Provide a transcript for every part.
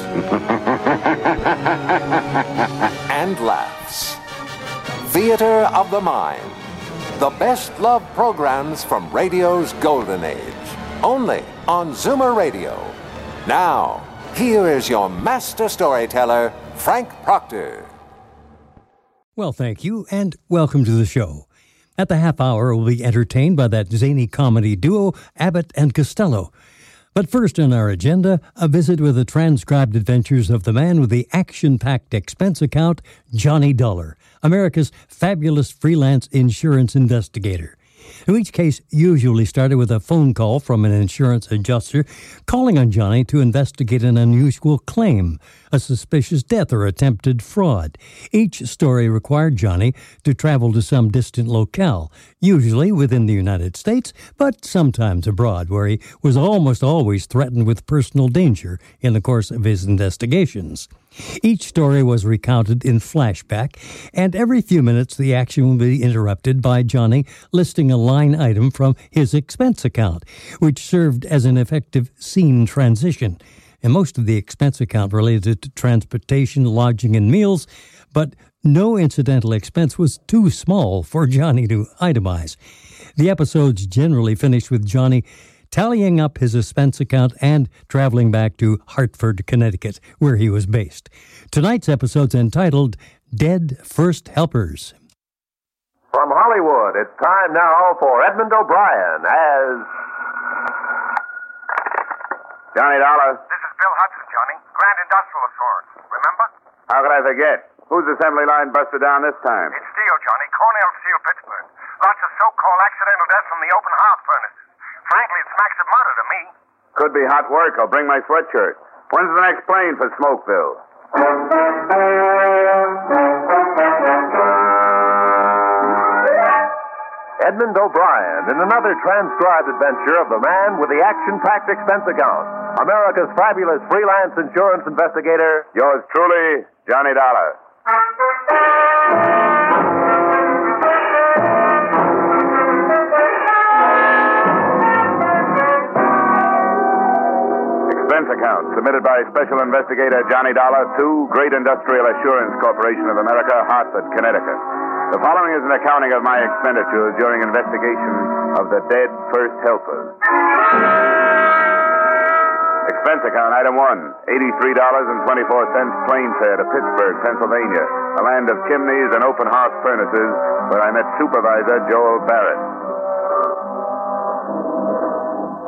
and laughs. Theater of the Mind. The best love programs from radio's golden age. Only on Zoomer Radio. Now, here is your master storyteller, Frank Proctor. Well, thank you, and welcome to the show. At the half hour, we'll be entertained by that zany comedy duo, Abbott and Costello. But first on our agenda, a visit with the transcribed adventures of the man with the action packed expense account, Johnny Dollar, America's fabulous freelance insurance investigator. Each case usually started with a phone call from an insurance adjuster calling on Johnny to investigate an unusual claim, a suspicious death or attempted fraud. Each story required Johnny to travel to some distant locale, usually within the United States, but sometimes abroad, where he was almost always threatened with personal danger in the course of his investigations. Each story was recounted in flashback, and every few minutes the action would be interrupted by Johnny listing a line item from his expense account, which served as an effective scene transition. And most of the expense account related to transportation, lodging, and meals, but no incidental expense was too small for Johnny to itemize. The episodes generally finished with Johnny tallying up his expense account and traveling back to Hartford, Connecticut, where he was based. Tonight's episode's entitled Dead First Helpers. From Hollywood, it's time now for Edmund O'Brien as. Johnny Dollar. This is Bill Hudson, Johnny. Grand Industrial Assurance. Remember? How could I forget? Whose assembly line busted down this time? It's steel, Johnny. Cornell Steel, Pittsburgh. Lots of so-called accidental deaths from the open hearth furnaces. Frankly, it smacks of murder to me. Could be hot work. I'll bring my sweatshirt. When's the next plane for Smokeville? Edmund O'Brien in another transcribed adventure of the man with the action packed expense account. America's fabulous freelance insurance investigator. Yours truly, Johnny Dollar. Expense account submitted by Special Investigator Johnny Dollar to Great Industrial Assurance Corporation of America, Hartford, Connecticut. The following is an accounting of my expenditures during investigation of the dead first helpers. Expense account item one, $83.24 plane fare to Pittsburgh, Pennsylvania, a land of chimneys and open hearth furnaces where I met Supervisor Joel Barrett.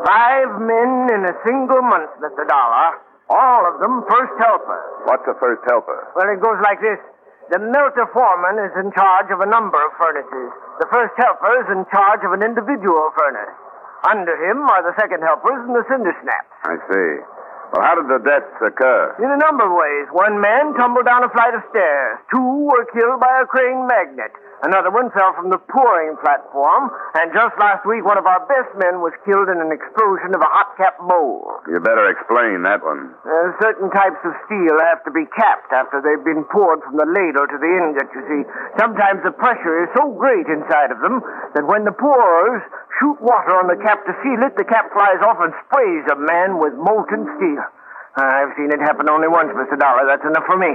Five men in a single month, Mr. Dollar. All of them first helpers. What's a first helper? Well, it goes like this. The melter foreman is in charge of a number of furnaces. The first helper is in charge of an individual furnace. Under him are the second helpers and the cinder snaps. I see. Well, how did the deaths occur? In a number of ways. One man tumbled down a flight of stairs. Two were killed by a crane magnet. Another one fell from the pouring platform. And just last week, one of our best men was killed in an explosion of a hot cap mold. You better explain that one. Uh, certain types of steel have to be capped after they've been poured from the ladle to the ingot, you see. Sometimes the pressure is so great inside of them that when the pourers shoot water on the cap to seal it, the cap flies off and sprays a man with molten steel. I've seen it happen only once, Mr. Dollar. That's enough for me.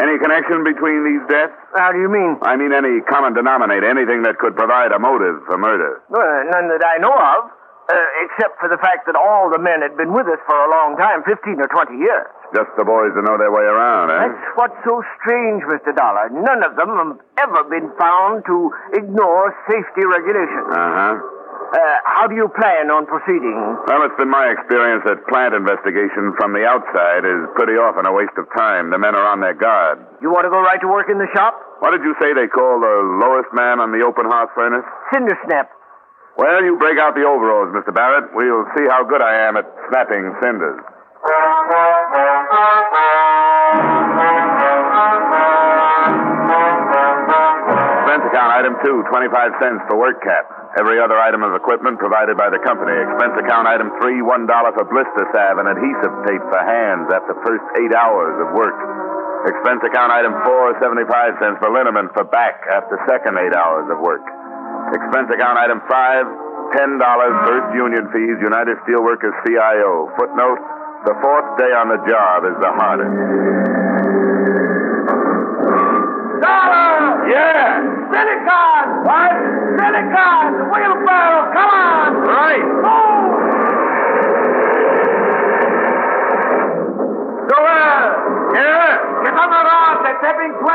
Any connection between these deaths? How do you mean? I mean, any common denominator, anything that could provide a motive for murder. Well, none that I know of, uh, except for the fact that all the men had been with us for a long time 15 or 20 years. Just the boys that know their way around, eh? That's what's so strange, Mr. Dollar. None of them have ever been found to ignore safety regulations. Uh huh. Uh, how do you plan on proceeding? Well, it's been my experience that plant investigation from the outside is pretty often a waste of time. The men are on their guard. You want to go right to work in the shop? What did you say they call the lowest man on the open hearth furnace? Cinder snap. Well, you break out the overalls, Mr. Barrett. We'll see how good I am at snapping cinders item two, 25 cents for work cap. Every other item of equipment provided by the company. Expense account item three, $1 for blister salve and adhesive tape for hands after first eight hours of work. Expense account item four, 75 cents for liniment for back after second eight hours of work. Expense account item five, $10 first union fees, United Steelworkers CIO. Footnote, the fourth day on the job is the hardest. Silicon! What? Silicon! The wheelbarrow! Come on! Right! Move! Joel! Yeah! Get on the rod! They're tapping 12!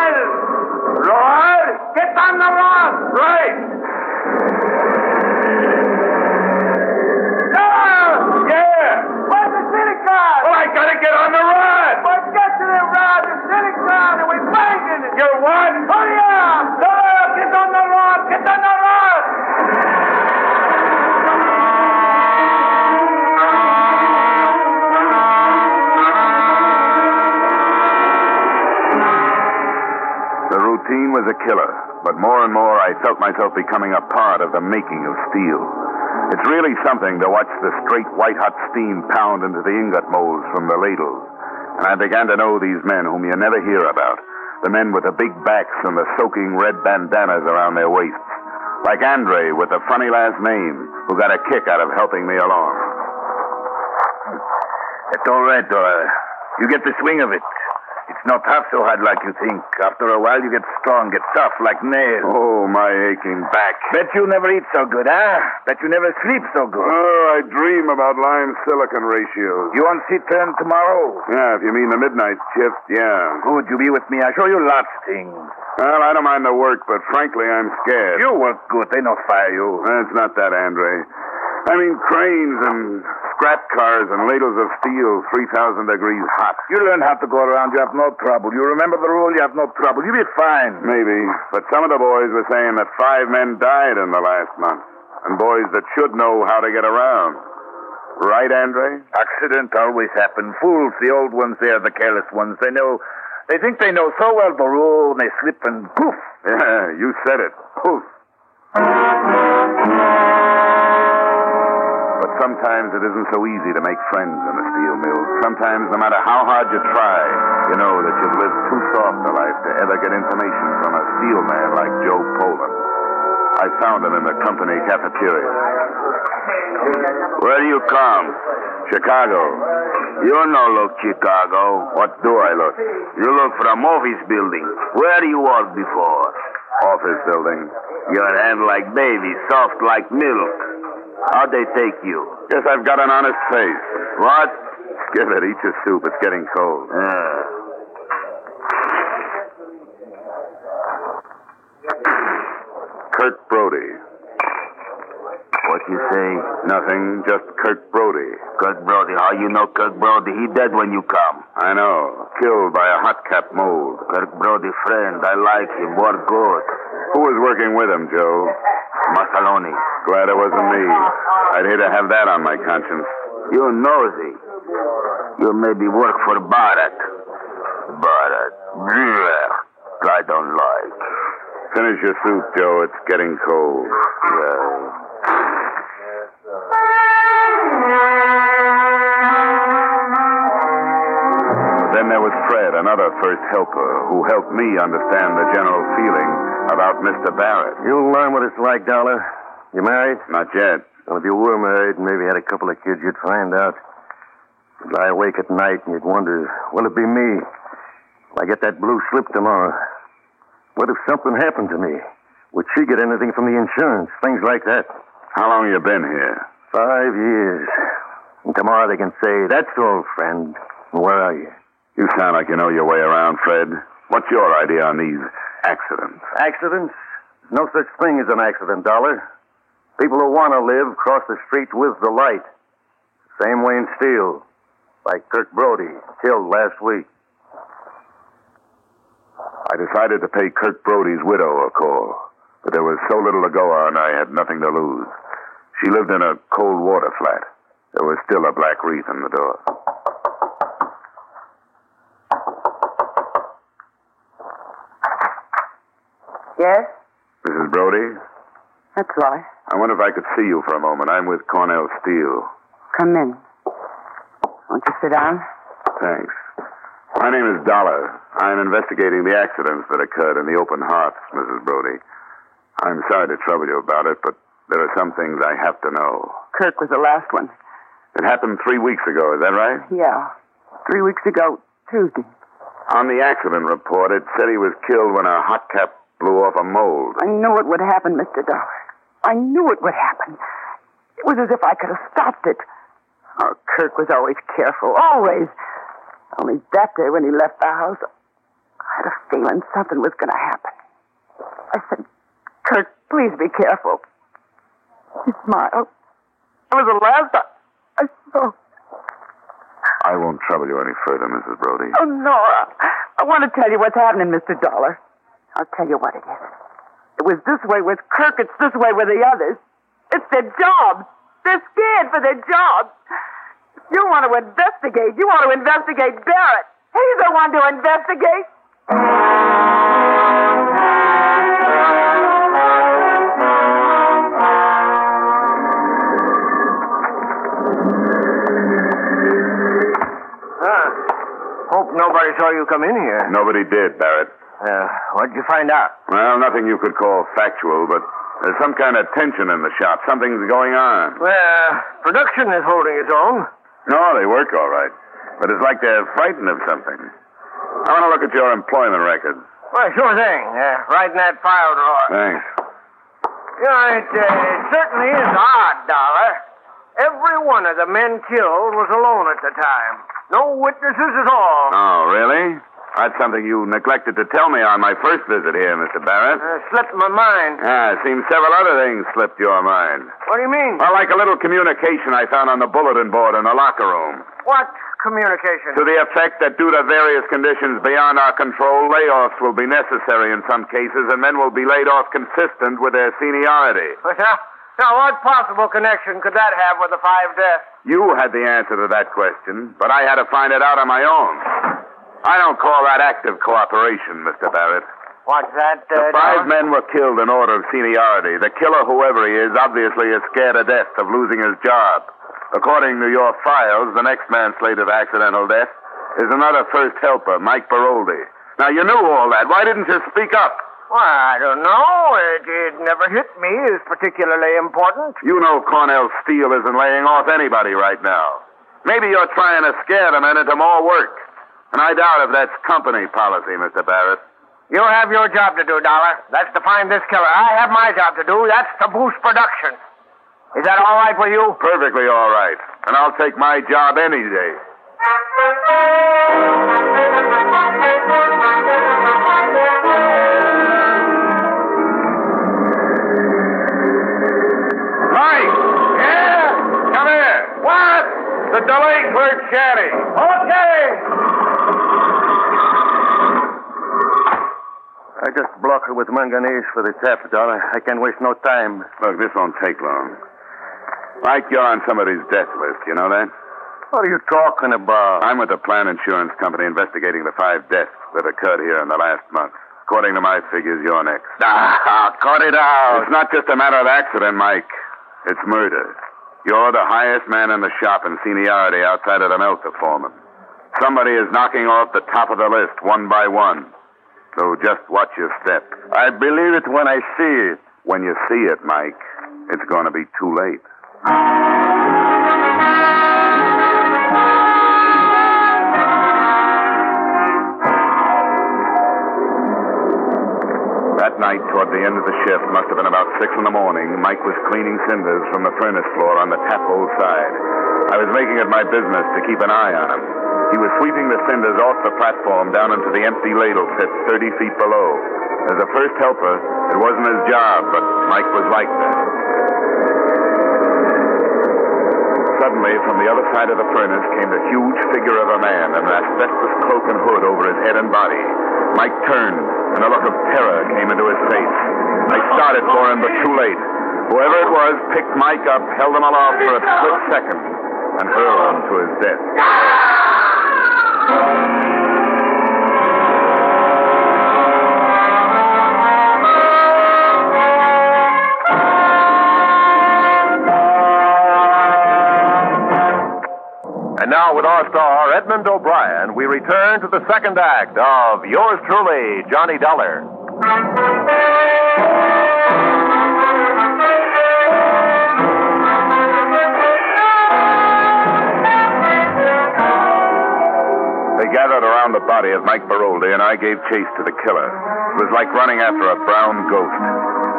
Rod? Get on the rod! Right! Joel! Yeah! Where's the? Well, oh, I gotta get on the rod! Well, get to the rod! The silicon! And we're banging it! You're what? Hurry up! Joel, was a killer, but more and more I felt myself becoming a part of the making of steel. It's really something to watch the straight white hot steam pound into the ingot molds from the ladles. And I began to know these men whom you never hear about. The men with the big backs and the soaking red bandanas around their waists. Like Andre with the funny last name, who got a kick out of helping me along. It's all right, Doyle. You get the swing of it. It's not half so hard like you think. After a while, you get strong, get tough like nails. Oh, my aching back. Bet you never eat so good, huh? Bet you never sleep so good. Oh, I dream about lime silicon ratios. You on seat turn tomorrow? Yeah, if you mean the midnight shift, yeah. Good, you be with me. I show you lots of things. Well, I don't mind the work, but frankly, I'm scared. You work good. They not fire you. It's not that, Andre. I mean cranes and scrap cars and ladles of steel 3,000 degrees hot. You learn how to go around. You have no trouble. You remember the rule. You have no trouble. You'll be fine. Maybe. But some of the boys were saying that five men died in the last month. And boys that should know how to get around. Right, Andre? Accident always happen. Fools, the old ones, they are the careless ones. They know. They think they know so well the rule, and they slip and poof. Yeah, you said it. Poof. Sometimes it isn't so easy to make friends in a steel mill. Sometimes, no matter how hard you try, you know that you've lived too soft a life to ever get information from a steel man like Joe Poland. I found him in the company cafeteria. Where do you come? Chicago. You no look Chicago. What do I look? You look from office building. Where you work before? Office building. Your hand like baby, soft like milk. How'd they take you? Guess I've got an honest face. What? Give it. Eat your soup. It's getting cold. Uh, Kirk Brody. what you say? Nothing. Just Kurt Brody. Kurt Brody. How you know Kurt Brody? He dead when you come. I know. Killed by a hot cap mold. Kurt Brody friend. I like him. Work good. Who was working with him, Joe? Masaloni. Glad it wasn't me. I'd hate to have that on my conscience. You nosy. You maybe work for Barat. Barat. I don't like. Finish your soup, Joe. It's getting cold. Yeah. Then there was Fred, another first helper, who helped me understand the general feeling about Mr. Barrett. You'll learn what it's like, Dollar. You married? Not yet. Well, if you were married and maybe had a couple of kids, you'd find out. You'd lie awake at night and you'd wonder, will it be me? I get that blue slip tomorrow, what if something happened to me? Would she get anything from the insurance? Things like that. How long you been here? Five years. And tomorrow they can say, that's all, friend. Where are you? You sound like you know your way around, Fred. What's your idea on these accidents? Accidents? No such thing as an accident, Dollar. People who want to live cross the street with the light. Same way in steel. Like Kirk Brody, killed last week. I decided to pay Kirk Brody's widow a call, but there was so little to go on, I had nothing to lose. She lived in a cold water flat. There was still a black wreath in the door. Yes? Mrs. Brody, That's right. I wonder if I could see you for a moment. I'm with Cornell Steel. Come in. Won't you sit down? Thanks. My name is Dollar. I'm investigating the accidents that occurred in the open hearths, Mrs. Brody. I'm sorry to trouble you about it, but there are some things I have to know. Kirk was the last one. It happened three weeks ago, is that right? Yeah. Three weeks ago, Tuesday. On the accident report, it said he was killed when a hot cap blew off a mold. I knew it would happen, Mr. Dollar. I knew it would happen. It was as if I could have stopped it. Oh, Kirk was always careful. Always. Only that day when he left the house, I had a feeling something was going to happen. I said, Kirk, please be careful. He smiled. It was the last I, I saw. I won't trouble you any further, Mrs. Brody. Oh, Nora. I want to tell you what's happening, Mr. Dollar. I'll tell you what it is. It was this way with Kirk, it's this way with the others. It's their jobs. They're scared for their jobs. You want to investigate, you want to investigate Barrett. He's the one to investigate. Huh. Hope nobody saw you come in here. Nobody did, Barrett. Uh, what'd you find out? Well, nothing you could call factual, but there's some kind of tension in the shop. Something's going on. Well, production is holding its own. No, they work all right. But it's like they're frightened of something. I want to look at your employment record. Well, sure thing. Uh, right in that file drawer. Thanks. You know, it, uh, it certainly is odd, Dollar. Every one of the men killed was alone at the time. No witnesses at all. Oh, really? That's something you neglected to tell me on my first visit here, Mr. Barrett. Uh, slipped my mind. Ah, it seems several other things slipped your mind. What do you mean? Well, like a little communication I found on the bulletin board in the locker room. What communication? To the effect that due to various conditions beyond our control, layoffs will be necessary in some cases, and men will be laid off consistent with their seniority. Now, now, what possible connection could that have with the five deaths? You had the answer to that question, but I had to find it out on my own. I don't call that active cooperation, Mr. Barrett. What's that, uh, The five Dollar? men were killed in order of seniority. The killer, whoever he is, obviously is scared to death of losing his job. According to your files, the next man slated for accidental death is another first helper, Mike Baroldi. Now, you knew all that. Why didn't you speak up? Well, I don't know. It, it never hit me as particularly important. You know Cornell Steel isn't laying off anybody right now. Maybe you're trying to scare the men into more work. And I doubt if that's company policy, Mr. Barrett. You have your job to do, Dollar. That's to find this killer. I have my job to do. That's to boost production. Is that all right with you? Perfectly all right. And I'll take my job any day. Mike! Yeah? Come here. What? The delay clerk shanty. Okay. I just block her with manganese for the tap, Dollar. I can't waste no time. Look, this won't take long. Mike, you're on somebody's death list. You know that? What are you talking about? I'm with the Plan Insurance Company investigating the five deaths that occurred here in the last month. According to my figures, you're next. Ah, cut it out. It's not just a matter of accident, Mike. It's murder. You're the highest man in the shop in seniority outside of the Melter foreman. Somebody is knocking off the top of the list one by one. So just watch your step. I believe it when I see it. When you see it, Mike, it's going to be too late. That night, toward the end of the shift, must have been about six in the morning, Mike was cleaning cinders from the furnace floor on the tap hole side. I was making it my business to keep an eye on him. He was sweeping the cinders off the platform down into the empty ladle pit 30 feet below. As a first helper, it wasn't his job, but Mike was like that. Suddenly, from the other side of the furnace came the huge figure of a man in an asbestos cloak and hood over his head and body. Mike turned, and a look of terror came into his face. I started for him, but too late. Whoever it was picked Mike up, held him aloft for a split second, and hurled him to his death now with our star, Edmund O'Brien, we return to the second act of Yours Truly, Johnny Dollar. Gathered around the body of Mike Baroldi, and I gave chase to the killer. It was like running after a brown ghost.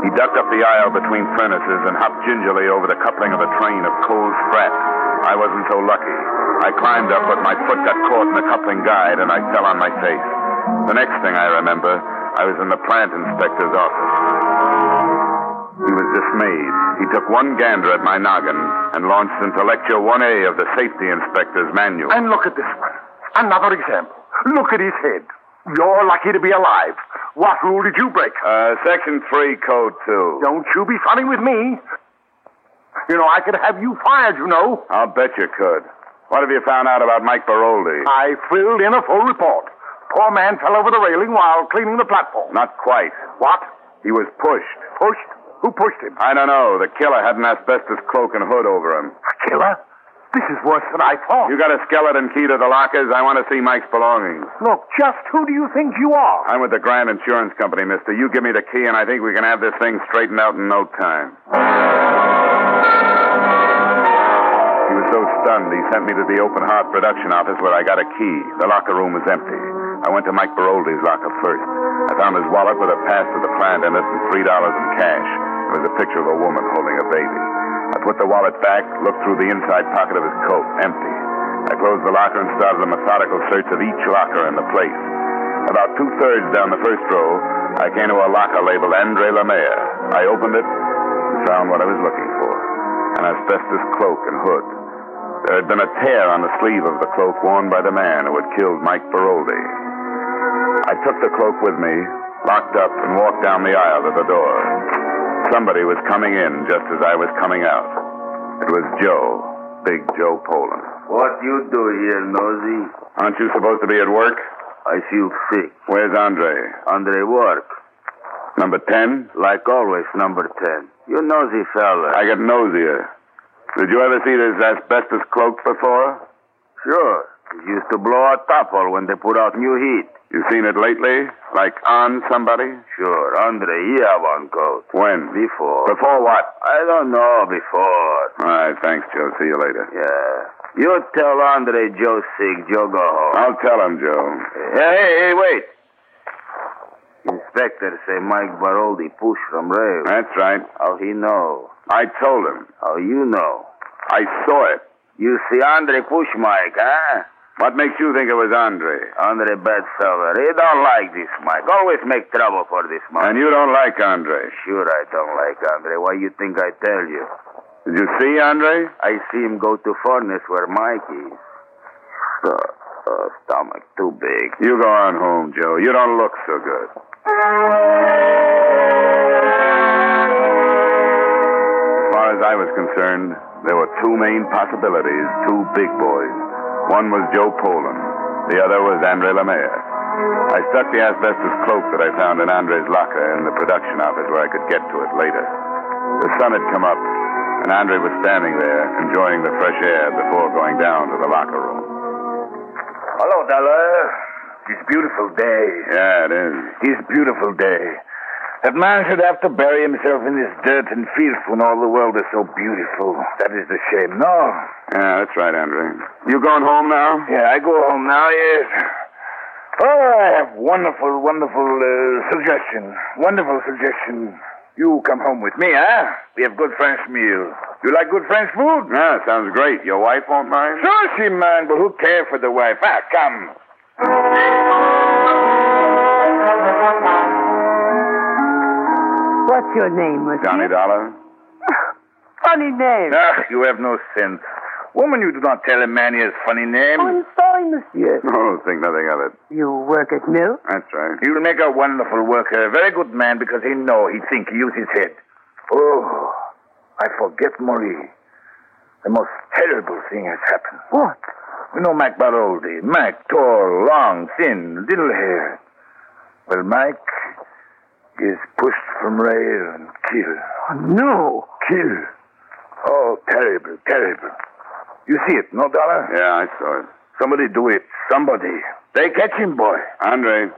He ducked up the aisle between furnaces and hopped gingerly over the coupling of a train of coal scrap. I wasn't so lucky. I climbed up, but my foot got caught in the coupling guide, and I fell on my face. The next thing I remember, I was in the plant inspector's office. He was dismayed. He took one gander at my noggin and launched into Lecture 1A of the Safety Inspector's Manual. And look at this. Another example. Look at his head. You're lucky to be alive. What rule did you break? Uh, Section 3, Code 2. Don't you be funny with me. You know, I could have you fired, you know. I'll bet you could. What have you found out about Mike Baroldi? I filled in a full report. Poor man fell over the railing while cleaning the platform. Not quite. What? He was pushed. Pushed? Who pushed him? I don't know. The killer had an asbestos cloak and hood over him. A killer? This is worse than I thought. You got a skeleton key to the lockers? I want to see Mike's belongings. Look, just who do you think you are? I'm with the Grand Insurance Company, mister. You give me the key, and I think we can have this thing straightened out in no time. He was so stunned, he sent me to the open hearth production office where I got a key. The locker room was empty. I went to Mike Baroldi's locker first. I found his wallet with a pass to the plant in it and $3 in cash. There was a picture of a woman holding a baby. I put the wallet back, looked through the inside pocket of his coat, empty. I closed the locker and started a methodical search of each locker in the place. About two thirds down the first row, I came to a locker labeled Andre Lemaire. I opened it and found what I was looking for an asbestos cloak and hood. There had been a tear on the sleeve of the cloak worn by the man who had killed Mike Baroldi. I took the cloak with me, locked up, and walked down the aisle to the door. Somebody was coming in just as I was coming out. It was Joe, Big Joe Poland. What you do here, Nosy? Aren't you supposed to be at work? I feel sick. Where's Andre? Andre work. Number 10? Like always, number 10. You nosy fella. I get nosier. Did you ever see this asbestos cloak before? Sure. It used to blow out topple when they put out new heat. You seen it lately? Like on somebody? Sure. Andre, he have one coat. When? Before. Before what? I don't know. Before. All right, thanks, Joe. See you later. Yeah. You tell Andre Joe sick. Joe go home. I'll tell him, Joe. Hey, hey, hey, wait. Inspector say Mike Baroldi pushed from rail. That's right. How he know? I told him. How you know? I saw it. You see Andre push Mike, huh? What makes you think it was Andre? Andre bad fella. He don't like this Mike. Always make trouble for this Mike. And you don't like Andre? Sure I don't like Andre. Why you think I tell you? Did you see Andre? I see him go to furnace where Mike is. Uh, stomach too big. You go on home, Joe. You don't look so good. As far as I was concerned, there were two main possibilities, two big boys. One was Joe Poland. The other was Andre Lemaire. I stuck the asbestos cloak that I found in Andre's locker in the production office where I could get to it later. The sun had come up, and Andre was standing there, enjoying the fresh air before going down to the locker room. Hello, Dollar. It's beautiful day. Yeah, it is. It's beautiful day. That man should have to bury himself in this dirt and filth when all the world is so beautiful. That is the shame, no? Yeah, that's right, Andre. You going home now? Yeah, I go home now, yes. Oh, I have wonderful, wonderful uh, suggestion. Wonderful suggestion. You come home with me, huh? We have good French meal. You like good French food? Yeah, sounds great. Your wife won't mind? Sure she mind, but who cares for the wife? Ah, come. What's your name, monsieur? Johnny Dollar? Funny name. Ah, you have no sense. Woman, you do not tell a man he has funny name. I'm sorry, monsieur. No, think nothing of it. You work at mill? That's right. He will make a wonderful worker, a very good man, because he know, he think, he use his head. Oh, I forget Marie. The most terrible thing has happened. What? You know Mac Baroldi. Mac, tall, long, thin, little hair. Well, Mike is pushed from rail and killed. Oh, no. Killed. Oh, terrible, terrible. You see it, no, Dollar? Yeah, I saw it. Somebody do it. Somebody. They catch him, boy. Andre,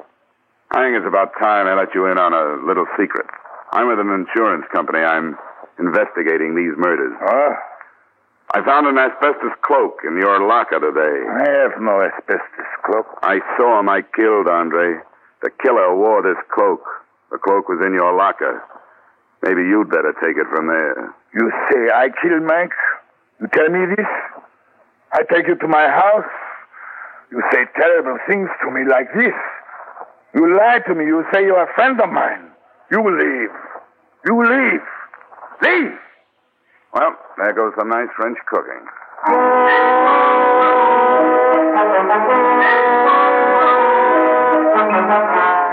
I think it's about time I let you in on a little secret. I'm with an insurance company. I'm investigating these murders. Huh? I found an asbestos cloak in your locker today. I have no asbestos cloak. I saw him I killed, Andre. The killer wore this cloak. The cloak was in your locker. Maybe you'd better take it from there. You say I killed Max? You tell me this? I take you to my house. You say terrible things to me like this. You lie to me. You say you're a friend of mine. You leave. You leave. Leave. Well, there goes some nice French cooking.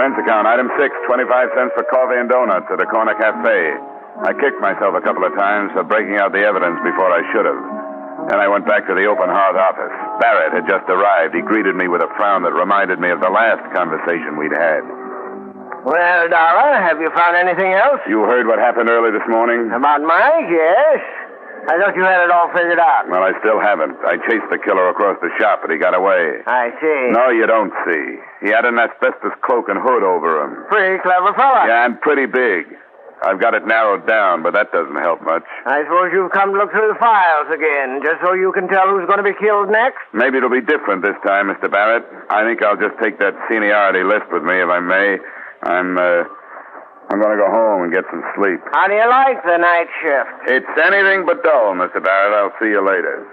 Expense account, item six, 25 cents for coffee and donuts at the corner cafe. I kicked myself a couple of times for breaking out the evidence before I should have. Then I went back to the open hearth office. Barrett had just arrived. He greeted me with a frown that reminded me of the last conversation we'd had. Well, Dollar, have you found anything else? You heard what happened early this morning? About Mike, yes. I thought you had it all figured out. Well, I still haven't. I chased the killer across the shop, but he got away. I see. No, you don't see. He had an asbestos cloak and hood over him. Pretty clever fellow. Yeah, and pretty big. I've got it narrowed down, but that doesn't help much. I suppose you've come to look through the files again, just so you can tell who's going to be killed next? Maybe it'll be different this time, Mr. Barrett. I think I'll just take that seniority list with me, if I may. I'm, uh, I'm going to go home and get some sleep. How do you like the night shift? It's anything but dull, Mr. Barrett. I'll see you later.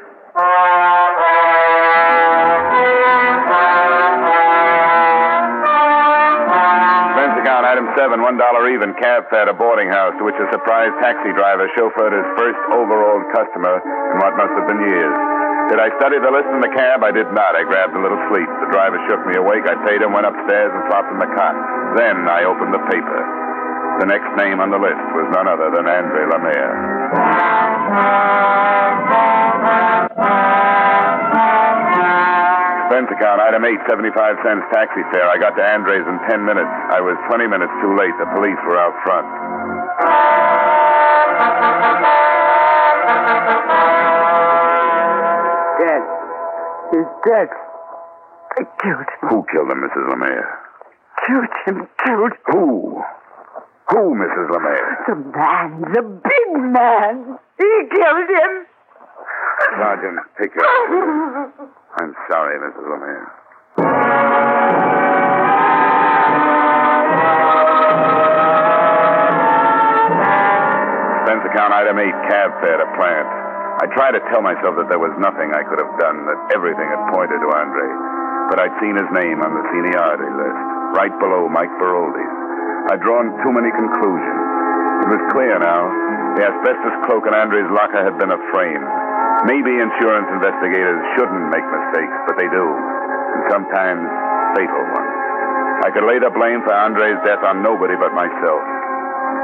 Expense account, item seven, one dollar even cab fare to boarding house, to which a surprised taxi driver chauffeured his first overall customer in what must have been years. Did I study the list in the cab? I did not. I grabbed a little sleep. The driver shook me awake. I paid him, went upstairs, and flopped in the cot. Then I opened the paper. The next name on the list was none other than Andre Lemire. Expense account, item eight, 75 cents taxi fare. I got to Andre's in 10 minutes. I was 20 minutes too late. The police were out front. Dead. He's dead. I killed him. Who killed him, Mrs. Lemire? Killed him. Killed Who? Who, Mrs. Lemire? the man. The big man. He killed him. Sergeant, take care. I'm sorry, Mrs. Lemire. Expense account item eight, cab fare to plant. I tried to tell myself that there was nothing I could have done, that everything had pointed to Andre. But I'd seen his name on the seniority list, right below Mike Baroldi's. I'd drawn too many conclusions. It was clear now. The asbestos cloak in Andre's locker had been a frame. Maybe insurance investigators shouldn't make mistakes, but they do. And sometimes fatal ones. I could lay the blame for Andre's death on nobody but myself.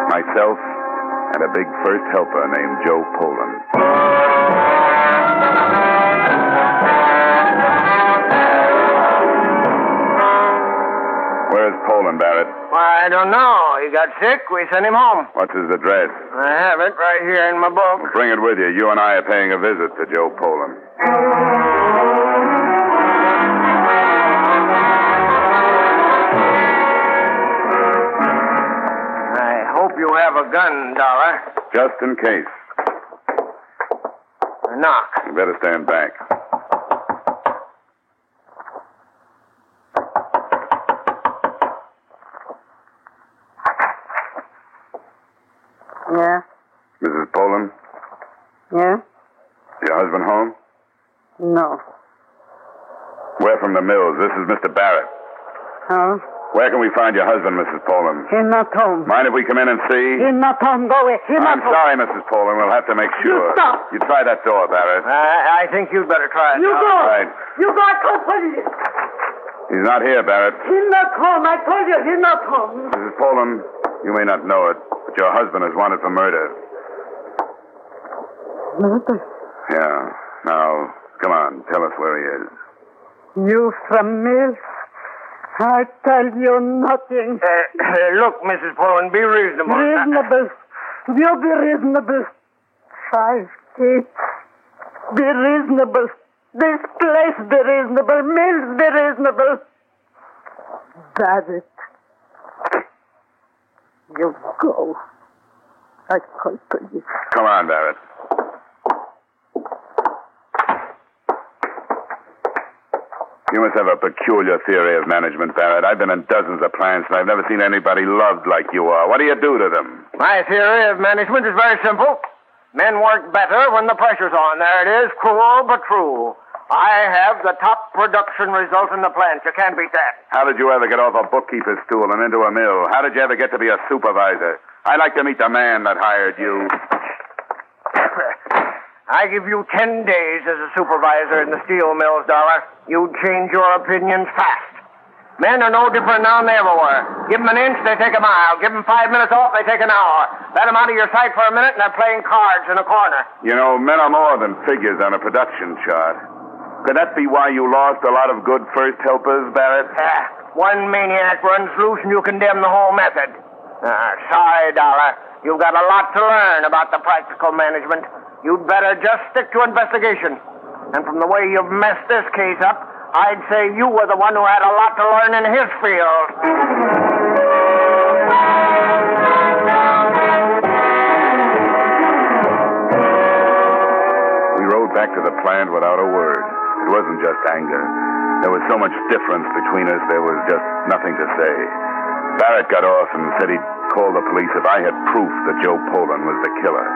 Myself and a big first helper named Joe Poland. Where's Poland, Barrett? Why, I don't know. He got sick. We sent him home. What's his address? I have it right here in my book. Well, bring it with you. You and I are paying a visit to Joe Poland. I hope you have a gun, Dollar. Just in case. Knock. You better stand back. Yeah? Mrs. Poland, Yeah? your husband home? No. We're from the mills. This is Mr. Barrett. Huh? Where can we find your husband, Mrs. Poland? He's not home. Mind if we come in and see? He's not home. Go away. He's I'm not home. sorry, Mrs. Poland. We'll have to make sure. You stop. You try that door, Barrett. I, I think you'd better try it. You Dollar. go. Right. You go. I call police. He's not here, Barrett. He's not home. I told you he's not home. Mrs. Poland, you may not know it, but your husband is wanted for murder. Mother, Yeah. Now, come on. Tell us where he is. you from Mills? I tell you nothing. Uh, uh, look, Mrs. Poland, be reasonable. Reasonable. You be reasonable. Five, eight, Be reasonable. This place be reasonable. Mills be reasonable. Barrett. You go. I call police. Come on, Barrett. You must have a peculiar theory of management, Barrett. I've been in dozens of plants, and I've never seen anybody loved like you are. What do you do to them? My theory of management is very simple. Men work better when the pressure's on. There it is, cruel but true. I have the top production result in the plant. You can't beat that. How did you ever get off a bookkeeper's stool and into a mill? How did you ever get to be a supervisor? I'd like to meet the man that hired you. I give you ten days as a supervisor in the steel mills, Dollar. You'd change your opinions fast. Men are no different now than they ever were. Give them an inch, they take a mile. Give them five minutes off, they take an hour. Let them out of your sight for a minute, and they're playing cards in a corner. You know, men are more than figures on a production chart. Could that be why you lost a lot of good first helpers, Barrett? Ah, one maniac runs loose, and you condemn the whole method. Ah, sorry, Dollar. You've got a lot to learn about the practical management. You'd better just stick to investigation. And from the way you've messed this case up, I'd say you were the one who had a lot to learn in his field. We rode back to the plant without a word. It wasn't just anger. There was so much difference between us, there was just nothing to say. Barrett got off and said he'd call the police if I had proof that Joe Poland was the killer.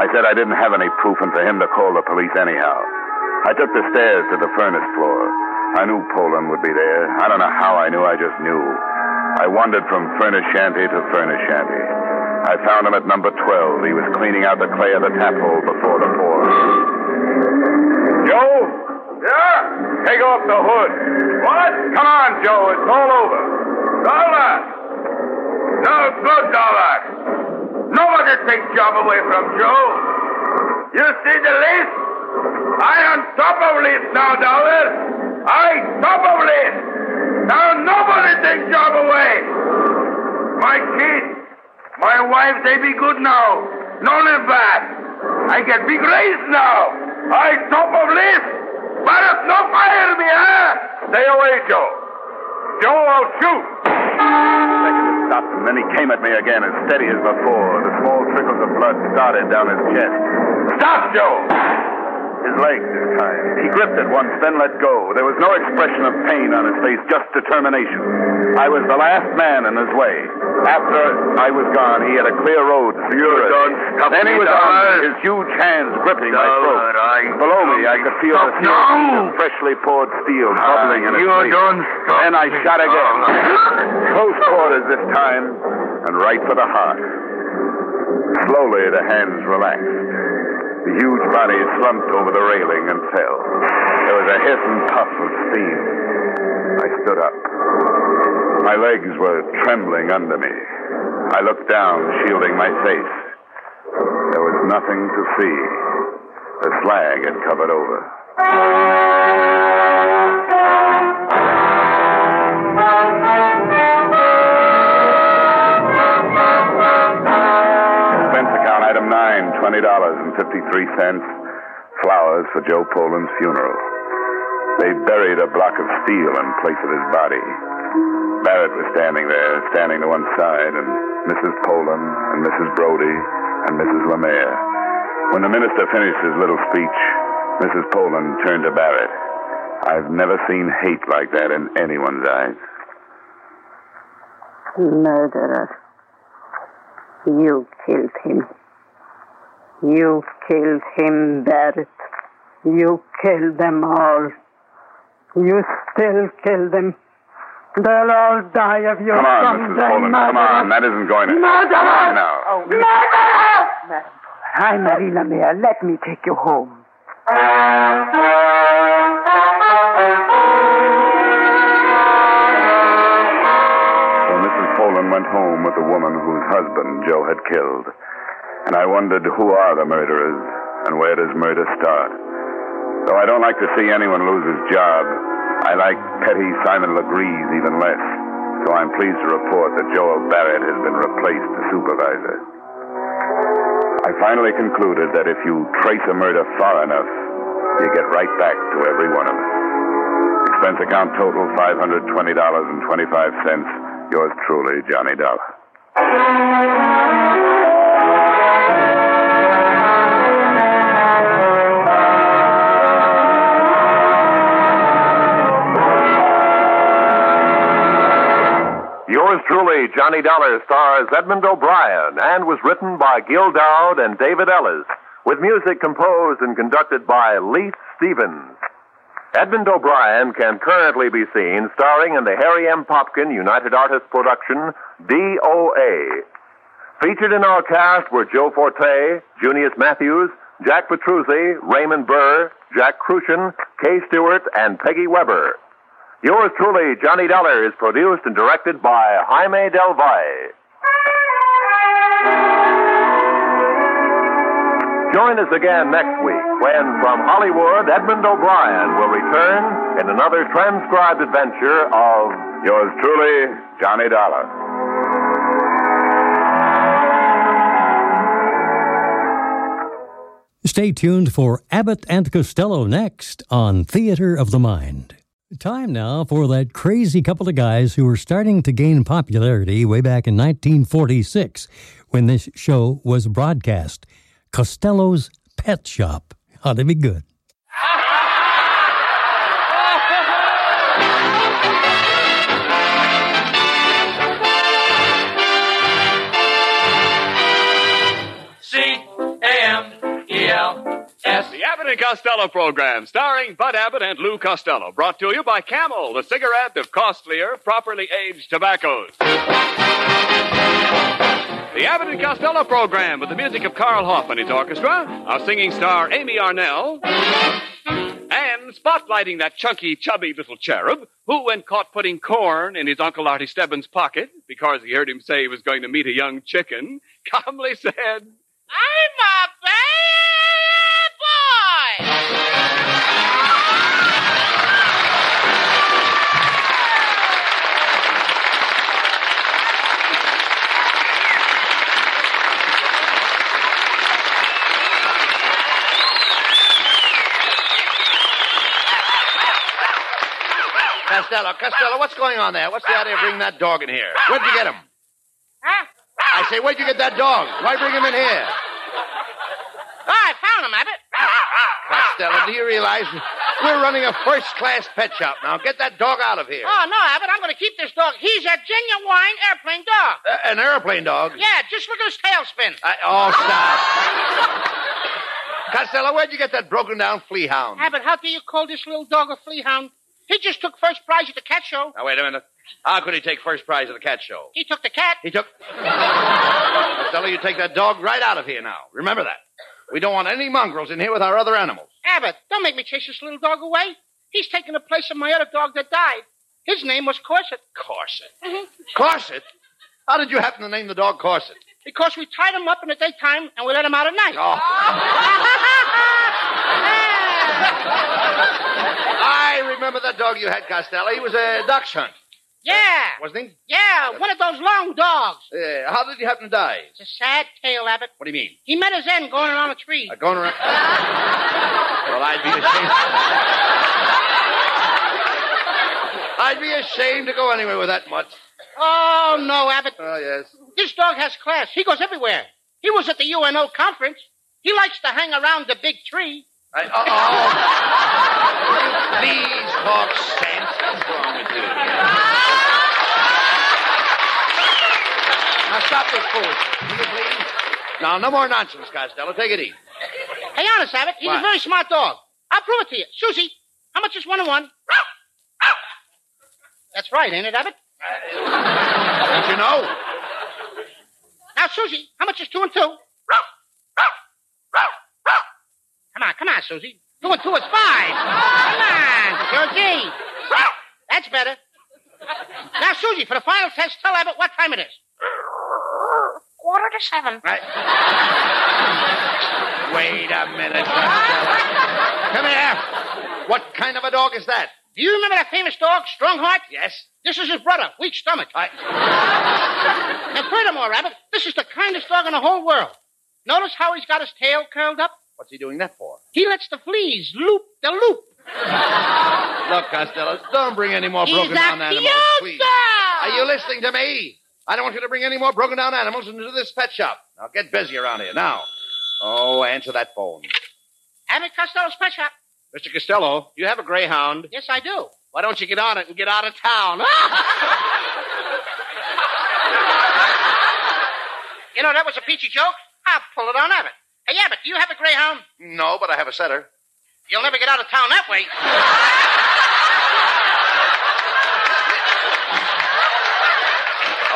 I said I didn't have any proof and for him to call the police anyhow. I took the stairs to the furnace floor. I knew Poland would be there. I don't know how I knew, I just knew. I wandered from furnace shanty to furnace shanty. I found him at number 12. He was cleaning out the clay of the tap hole before the pour. Joe? Yeah? Take off the hood. What? Come on, Joe. It's all over. Dollar! No good, Dollar. Nobody takes job away from Joe. You see the list? I on top of list now, Dollar. I top of list. Now nobody takes job away. My kids, my wife, they be good now. None of bad. I get big raise now. I top of list. But if no fire me, huh? Stay away, Joe. Joe, I'll shoot. He stopped, and then he came at me again, as steady as before. The small trickles of blood started down his chest. Stop, Joe! His leg this time. He gripped it once, then let go. There was no expression of pain on his face, just determination. I was the last man in his way. After I was gone, he had a clear road through Europe. then he was on his huge hands gripping my throat. Below me, I could feel the of freshly poured steel bubbling in his you face. Then I shot again. Close quarters this time, and right for the heart. Slowly, the hands relaxed. The huge body slumped over the railing and fell. There was a hiss and puff of steam. I stood up. My legs were trembling under me. I looked down, shielding my face. There was nothing to see. The slag had covered over. Expense account item nine, twenty dollars and fifty-three cents. Flowers for Joe Poland's funeral. They buried a block of steel in place of his body. Barrett was standing there, standing to one side, and Mrs. Poland and Mrs. Brody and Mrs. Lemare. When the minister finished his little speech, Mrs. Poland turned to Barrett. I've never seen hate like that in anyone's eyes. Murderer. You killed him. You killed him, Barrett. You killed them all. You still kill them. They'll all die of you Come on, Mrs. someday, Poland, come on. That isn't going to. Murderer! Come on now. Oh, Murderer! Hi, Marie Lemire. Let me take you home. So Mrs. Poland went home with the woman whose husband Joe had killed. And I wondered who are the murderers and where does murder start? Though I don't like to see anyone lose his job, I like petty Simon Legrees even less. So I'm pleased to report that Joel Barrett has been replaced as supervisor. I finally concluded that if you trace a murder far enough, you get right back to every one of us. Expense account total $520.25. Yours truly, Johnny Dollar. Truly, Johnny Dollar, stars Edmund O'Brien and was written by Gil Doud and David Ellis, with music composed and conducted by Leith Stevens. Edmund O'Brien can currently be seen starring in the Harry M. Popkin United Artists production, DOA. Featured in our cast were Joe Forte, Junius Matthews, Jack Petruzzi, Raymond Burr, Jack Kruschen, Kay Stewart, and Peggy Webber. Yours truly, Johnny Dollar, is produced and directed by Jaime Del Valle. Join us again next week when, from Hollywood, Edmund O'Brien will return in another transcribed adventure of Yours truly, Johnny Dollar. Stay tuned for Abbott and Costello next on Theater of the Mind. Time now for that crazy couple of guys who were starting to gain popularity way back in 1946 when this show was broadcast. Costello's Pet Shop. Ought to be good. Abbott and Costello program, starring Bud Abbott and Lou Costello, brought to you by Camel, the cigarette of costlier, properly aged tobaccos. The Abbott and Costello program, with the music of Carl Hoff and his orchestra, our singing star Amy Arnell, and spotlighting that chunky, chubby little cherub who, when caught putting corn in his Uncle Artie Stebbins' pocket because he heard him say he was going to meet a young chicken, calmly said, I'm a bad boy. Costello, Costello, what's going on there? What's the idea of bringing that dog in here? Where'd you get him? Huh? I say, where'd you get that dog? Why bring him in here? Oh, I found him, Abbott. Costello, do you realize we're running a first-class pet shop now? Get that dog out of here. Oh, no, Abbott, I'm going to keep this dog. He's a genuine airplane dog. Uh, an airplane dog? Yeah, just look at his tail spin. I, oh, stop. Costello, where'd you get that broken-down flea hound? Abbott, how do you call this little dog a flea hound? He just took first prize at the cat show. Now, wait a minute. How could he take first prize at the cat show? He took the cat. He took... Costello, you take that dog right out of here now. Remember that. We don't want any mongrels in here with our other animals. Abbott, don't make me chase this little dog away. He's taking the place of my other dog that died. His name was Corset. Corset? Mhm. Corset? How did you happen to name the dog Corset? Because we tied him up in the daytime and we let him out at night. Oh. I remember that dog you had, Costello. He was a dachshund, yeah. wasn't he? Yeah, one of those long dogs. Yeah. How did he happen to die? It's a sad tale, Abbott. What do you mean? He met his end going around a tree. Uh, going around. well, I'd be ashamed. I'd be ashamed to go anywhere with that mutt. Oh, no, Abbott. Oh, yes. This dog has class. He goes everywhere. He was at the UNO conference. He likes to hang around the big tree. I, uh-oh. Please talk sense. What's wrong with you? Stop this foolishness, please? Now, no more nonsense, Costello. Take it easy. Hey, honest, Abbott, he's What? a very smart dog. I'll prove it to you. Susie, how much is one and one? That's right, ain't it, Abbott? Don't you know? Now, Susie, how much is two and two? Come on, come on, Susie. Two and two is five. Come on, Susie. That's better. Now, Susie, for the final test, tell Abbott what time it is. Quarter to seven. Right. Wait a minute, Costello. Come here. What kind of a dog is that? Do you remember that famous dog, Strongheart? Yes. This is his brother, Weak Stomach. I... And furthermore, Rabbit, this is the kindest dog in the whole world. Notice how he's got his tail curled up? What's he doing that for? He lets the fleas loop the loop. Look, Costello, don't bring any more broken down animals, cute please. dog. Are you listening to me? I don't want you to bring any more broken down animals into this pet shop. Now get busy around here now. Oh, answer that phone. Abbott Costello's pet shop. Mr. Costello, you have a greyhound. Yes, I do. Why don't you get on it and get out of town? You know, that was a peachy joke. I'll pull it on Abbott. Hey, Abbott, do you have a greyhound? No, but I have a setter. You'll never get out of town that way.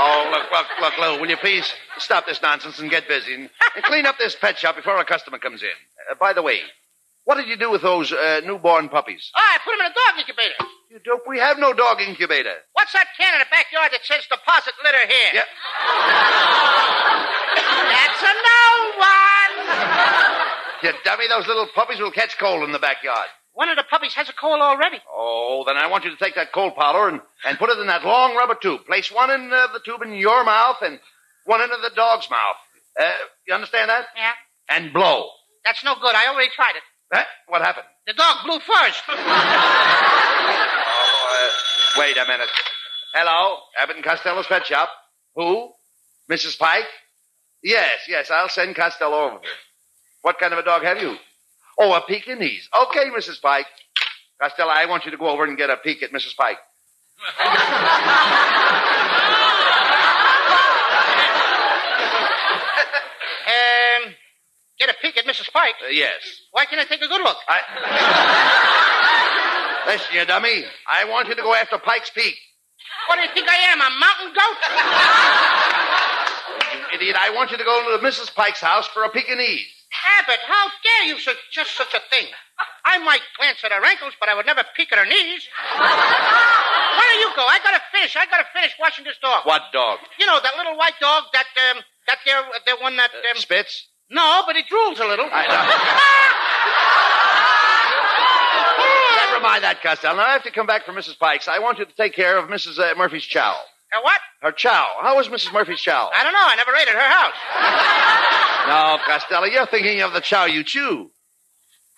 Oh, look, look, look, Lou, will you please stop this nonsense and get busy and, and clean up this pet shop before a customer comes in? Uh, by the way, what did you do with those uh, newborn puppies? Oh, I put them in a dog incubator. You dope, we have no dog incubator. What's that can in the backyard that says deposit litter here? Yeah. That's a no one. You dummy, those little puppies will catch cold in the backyard. One of the puppies has a cold already. Oh, then I want you to take that cold powder and, and put it in that long rubber tube. Place one in uh, the tube in your mouth and one into the dog's mouth. Uh, you understand that? Yeah. And blow. That's no good. I already tried it. Eh? What happened? The dog blew first. Oh, uh, wait a minute. Hello, Abbott and Costello's pet shop. Who? Mrs. Pike? Yes, yes, I'll send Costello over. What kind of a dog have you? Oh, a Pekingese. Okay, Mrs. Pike. Costello, I want you to go over and get a peek at Mrs. Pike. um, get a peek at Mrs. Pike. Uh, yes. Why can't I take a good look? I... Listen, you dummy. I want you to go after Pike's Peak. What do you think I am, a mountain goat? You idiot. I want you to go to Mrs. Pike's house for a Pekingese. Abbott, how dare you suggest such a thing? I might glance at her ankles, but I would never peek at her knees. Why don't you go? I gotta finish. I gotta finish washing this dog. What dog? You know that little white dog, that um, that there, the one that um, Spitz? No, but he drools a little. I know. Never mind that, Costello. Now, I have to come back for Mrs. Pike's, I want you to take care of Mrs. Uh, Murphy's chow. Uh, what? Her chow. How was Mrs. Murphy's chow? I don't know. I never ate at her house. No, Costello, you're thinking of the chow you chew.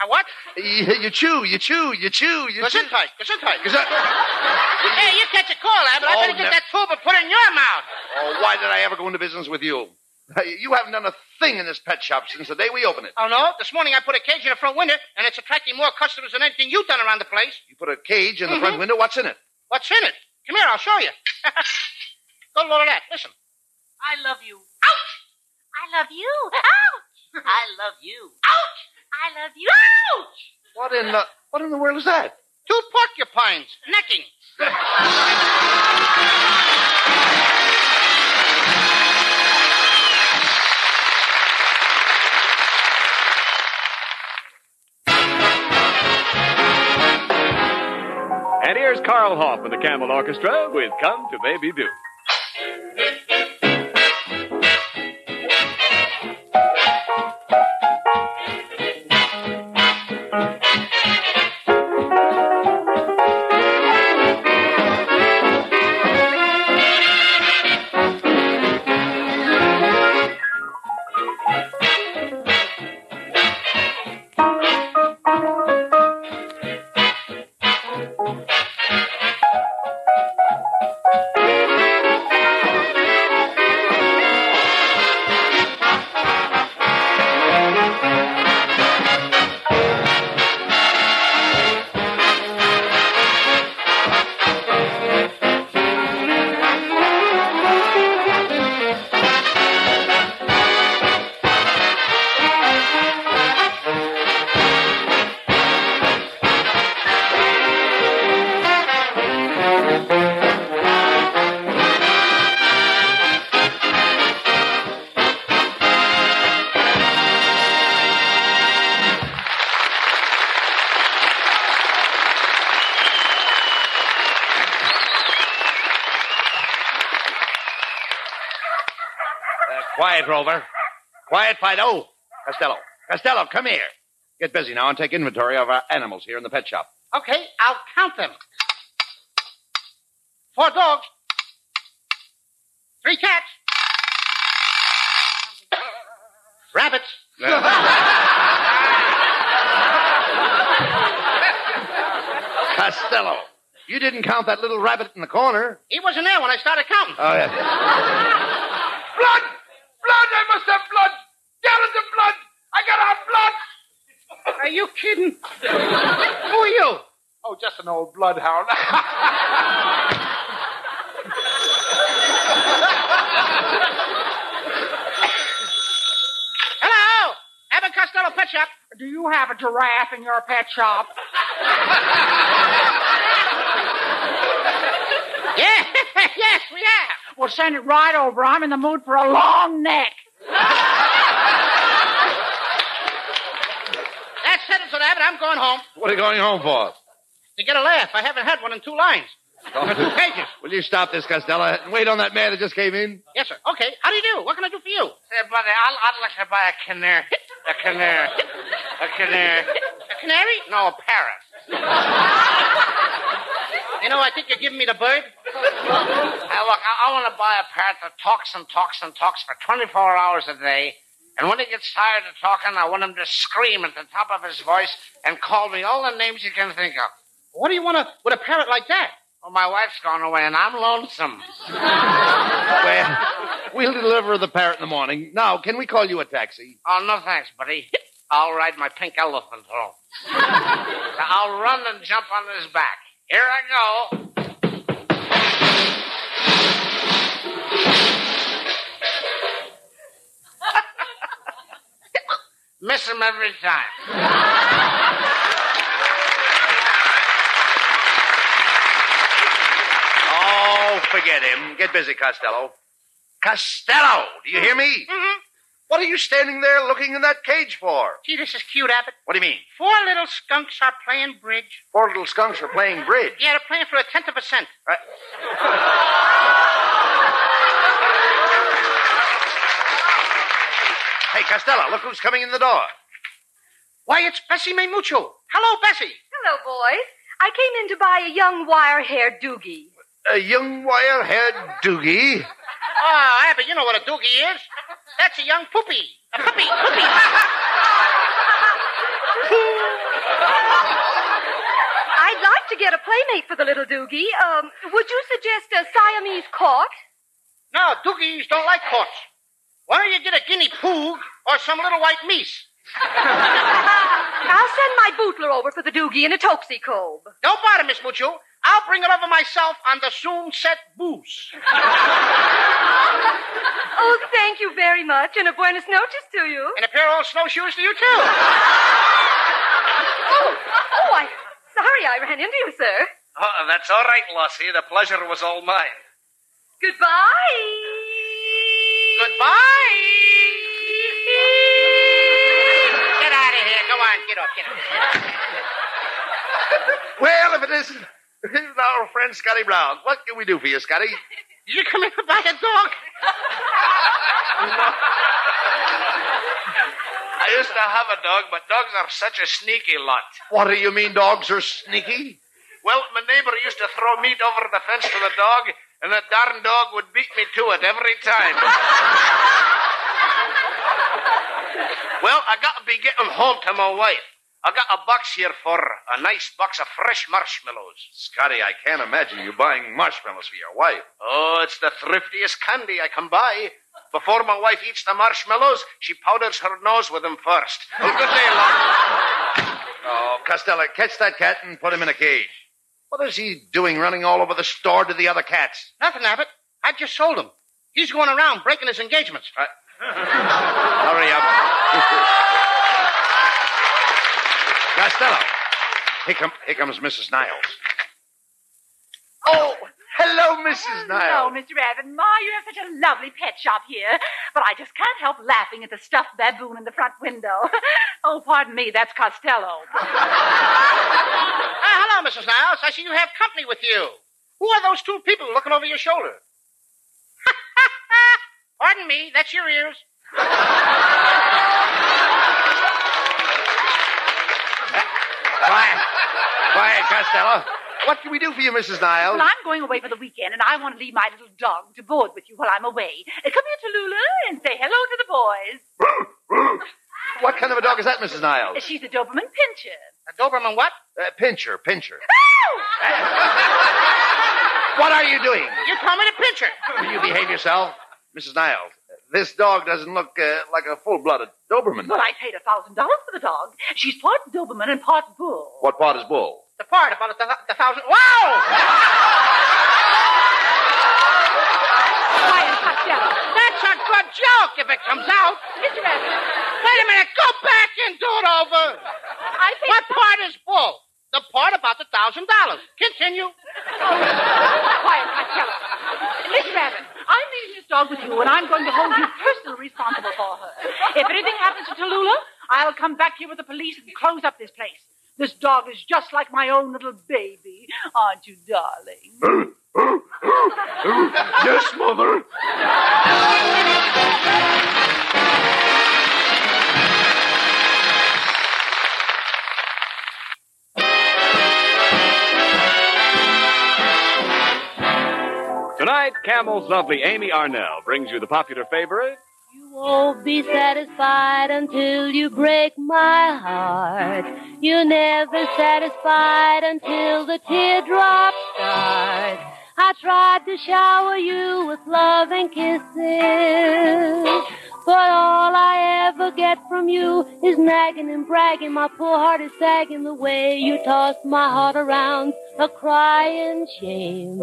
Uh, what? You, you chew, you chew, you chew, you chew. Gesundheit. Gesundheit. Gesund- Hey, you catch a cold, Abbott. I Oh, better get that tube and put it in your mouth. Oh, why did I ever go into business with you? You haven't done a thing in this pet shop since the day we opened it. Oh, no? This morning I put a cage in the front window, and it's attracting more customers than anything you've done around the place. You put a cage in the Mhm. front window. What's in it? What's in it? Come here, I'll show you. Go look at that. Listen. I love you. Ouch! I love you. Ouch! I love you. Ouch! I love you. Ouch! What in the what in the world is that? Two porcupines necking. And here's Carl Hoff and the Camel Orchestra with Come to Baby Do. Quiet, Rover. Quiet, Fido. Costello. Costello, come here. Get busy now and take inventory of our animals here in the pet shop. Okay, I'll count them. Four dogs. Three cats. Rabbits. Costello, you didn't count that little rabbit in the corner. He wasn't there when I started counting. Oh, yeah. Blood Blood! I must have blood! Gallons of blood! I gotta have blood! Are you kidding? Who are you? Oh, just an old bloodhound. Hello, Abbott Costello Pet Shop. Do you have a giraffe in your pet shop? Yeah, yes, we have. Well, send it right over. I'm in the mood for a long neck. That's settled, so Abbott. I'm going home What are you going home for? to get a laugh. I haven't had one in two lines. Oh. Two pages. Will you stop this, Costello, and wait on that man that just came in? Yes, sir. Okay. How do you do? What can I do for you? Say, buddy, I'll, I'd like to buy a canary. A canary. A canary. A canary? No, a parrot. You know, I think you're giving me the bird. Hey, look, I, I want to buy a parrot that talks and talks and talks for 24 hours a day. And when he gets tired of talking, I want him to scream at the top of his voice and call me all the names he can think of. What do you want to with a parrot like that? Well, my wife's gone away and I'm lonesome. Well, we'll deliver the parrot in the morning. Now, can we call you a taxi? Oh, no thanks, buddy. I'll ride my pink elephant home. I'll run and jump on his back. Here I go. Miss him every time. Oh, forget him. Get busy, Costello. Costello, do you hear me? Mm-hmm. What are you standing there looking in that cage for? Gee, this is cute, Abbott. What do you mean? Four little skunks are playing bridge. Four little skunks are playing bridge. Yeah, they're playing for a tenth of a cent. Right. Uh, hey, Costello, look who's coming in the door. Why, it's Bessie May Mucho. Hello, Bessie. Hello, boys. I came in to buy a young wire-haired doogie. A young wire-haired doogie. Oh, Abbott, you know what a doogie is. That's a young poopy. A puppy, puppy. I'd like to get a playmate for the little doogie. Um, would you suggest a Siamese court? No, doogies don't like courts. Why don't you get a guinea poog or some little white meese? I'll send my bootler over for the doogie in a toxie cobe. Don't bother, Miss Mucho. I'll bring it over myself on the soon set booze. Oh, thank you very much, and a buenas noches to you. And a pair of old snowshoes to you, too. Oh, oh, I'm sorry I ran into you, sir. Oh, that's all right, Lossie. The pleasure was all mine. Goodbye. Goodbye. Get out of here. Go on, get up, get up. Well, if it isn't, it isn't our friend Scotty Brown. What can we do for you, Scotty? You come in to buy a dog? I used to have a dog, but dogs are such a sneaky lot. What do you mean dogs are sneaky? Well, my neighbor used to throw meat over the fence to the dog, and that darn dog would beat me to it every time. well, I got to be getting home to my wife. I got a box here for a nice box of fresh marshmallows. Scotty, I can't imagine you buying marshmallows for your wife. Oh, it's the thriftiest candy I can buy. Before my wife eats the marshmallows, she powders her nose with them first. Well, good day, love. Oh, Costello, catch that cat and put him in a cage. What is he doing running all over the store to the other cats? Nothing, Abbott. I just sold him. He's going around breaking his engagements. Hurry up. Costello. Here, come, here comes Mrs. Niles. Oh, hello, Mrs. Hello, Niles. Mr. Abbott. Ma, you have such a lovely pet shop here. But I just can't help laughing at the stuffed baboon in the front window. oh, pardon me, that's Costello. Ah, hello, Mrs. Niles. I see you have company with you. Who are those two people looking over your shoulder? Pardon me, that's your ears. Quiet. Quiet, Costello. What can we do for you, Mrs. Niles? Well, I'm going away for the weekend, and I want to leave my little dog to board with you while I'm away. Uh, come here to Lula and say hello to the boys. What kind of a dog is that, Mrs. Niles? She's a Doberman Pinscher. A Doberman what? Uh, pincher, pincher. what are you doing? You told me to pinch her. Will you behave yourself? Mrs. Niles, this dog doesn't look uh, like a full-blooded Doberman. Well, I paid a thousand dollars for the dog. She's part Doberman and part bull. What part is bull? The part about the, the thousand. Wow! Quiet, Costello. That's a good joke if it comes out. Mr. Evans. Wait a minute. Go back and do it over. I paid What part is bull? The part about the thousand dollars. Continue. Quiet, Costello. Mr. Evans, I'm leaving this dog with you, and I'm going to hold you personally responsible for her. If anything happens to Tallulah, I'll come back here with the police and close up this place. This dog is just like my own little baby, aren't you, darling? yes, Mother. Camel's lovely Amy Arnell brings you the popular favorite. You won't be satisfied until you break my heart. You're never satisfied until the teardrops start. I tried to shower you with love and kisses. But all I ever get from you is nagging and bragging. My poor heart is sagging the way you toss my heart around, a crying shame.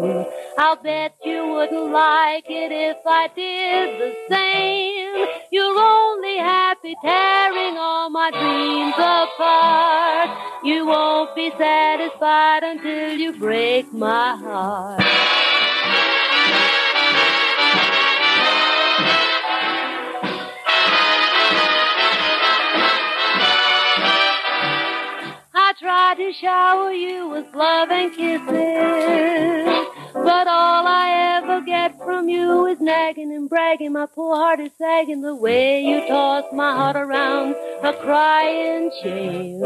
I'll bet you wouldn't like it if I did the same. You're only happy tearing all my dreams apart. You won't be satisfied until you break my heart. Tried to shower you with love and kisses, but all I ever get from you is nagging and bragging. My poor heart is sagging the way you toss my heart around, a crying shame.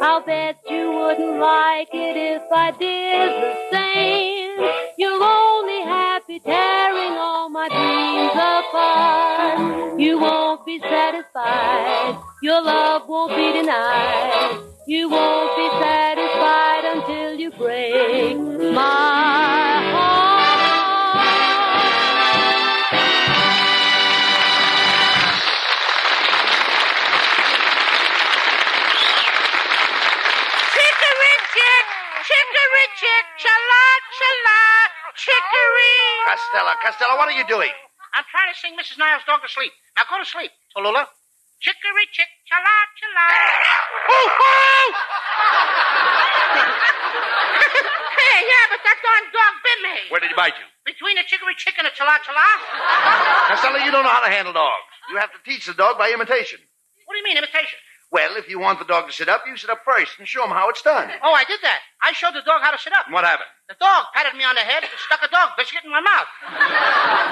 I'll bet you wouldn't like it if I did the same. You're only happy tearing all my dreams apart. You won't be satisfied. Your love won't be denied. You won't be satisfied until you break my heart. Chicory chick, chicory chick, chala chala, chicory. Costello, Costello, what are you doing? I'm trying to sing Mrs. Niles' dog to sleep. Now go to sleep, Tallulah. Chicory chick, chala chala. Ooh, ooh! hey, yeah, but that darn dog bit me. Where did he bite you? Between a chicory chick and a chala chala. Costello, you don't know how to handle dogs. You have to teach the dog by imitation. What do you mean, imitation? Well, if you want the dog to sit up, you sit up first and show him how it's done. Oh, I did that. I showed the dog how to sit up. And what happened? The dog patted me on the head and stuck a dog biscuit in my mouth.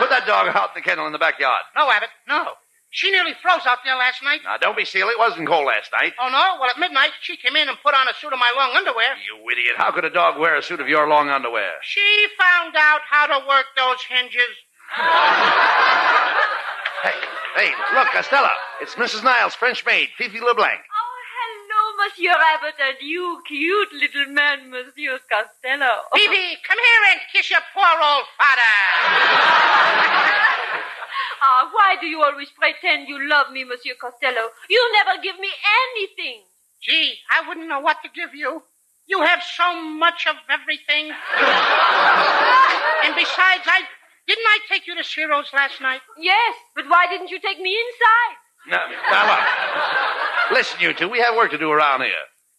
Put that dog out in the kennel in the backyard. No, Abbott, no. She nearly froze out there last night. Now, don't be silly. It wasn't cold last night. Oh, no? Well, at midnight, she came in and put on a suit of my long underwear. You idiot. How could a dog wear a suit of your long underwear? She found out how to work those hinges. Hey, hey, look, Costello. It's Mrs. Niles' French maid, Fifi LeBlanc. Oh, hello, Monsieur Abbott, and you, cute little man, Monsieur Costello. Phoebe, come here and kiss your poor old father. Ah, why do you always pretend you love me, Monsieur Costello? You never give me anything. Gee, I wouldn't know what to give you. You have so much of everything. and besides, I didn't I take you to Ciro's last night? Yes, but why didn't you take me inside? Now, now look. Listen, you two, we have work to do around here.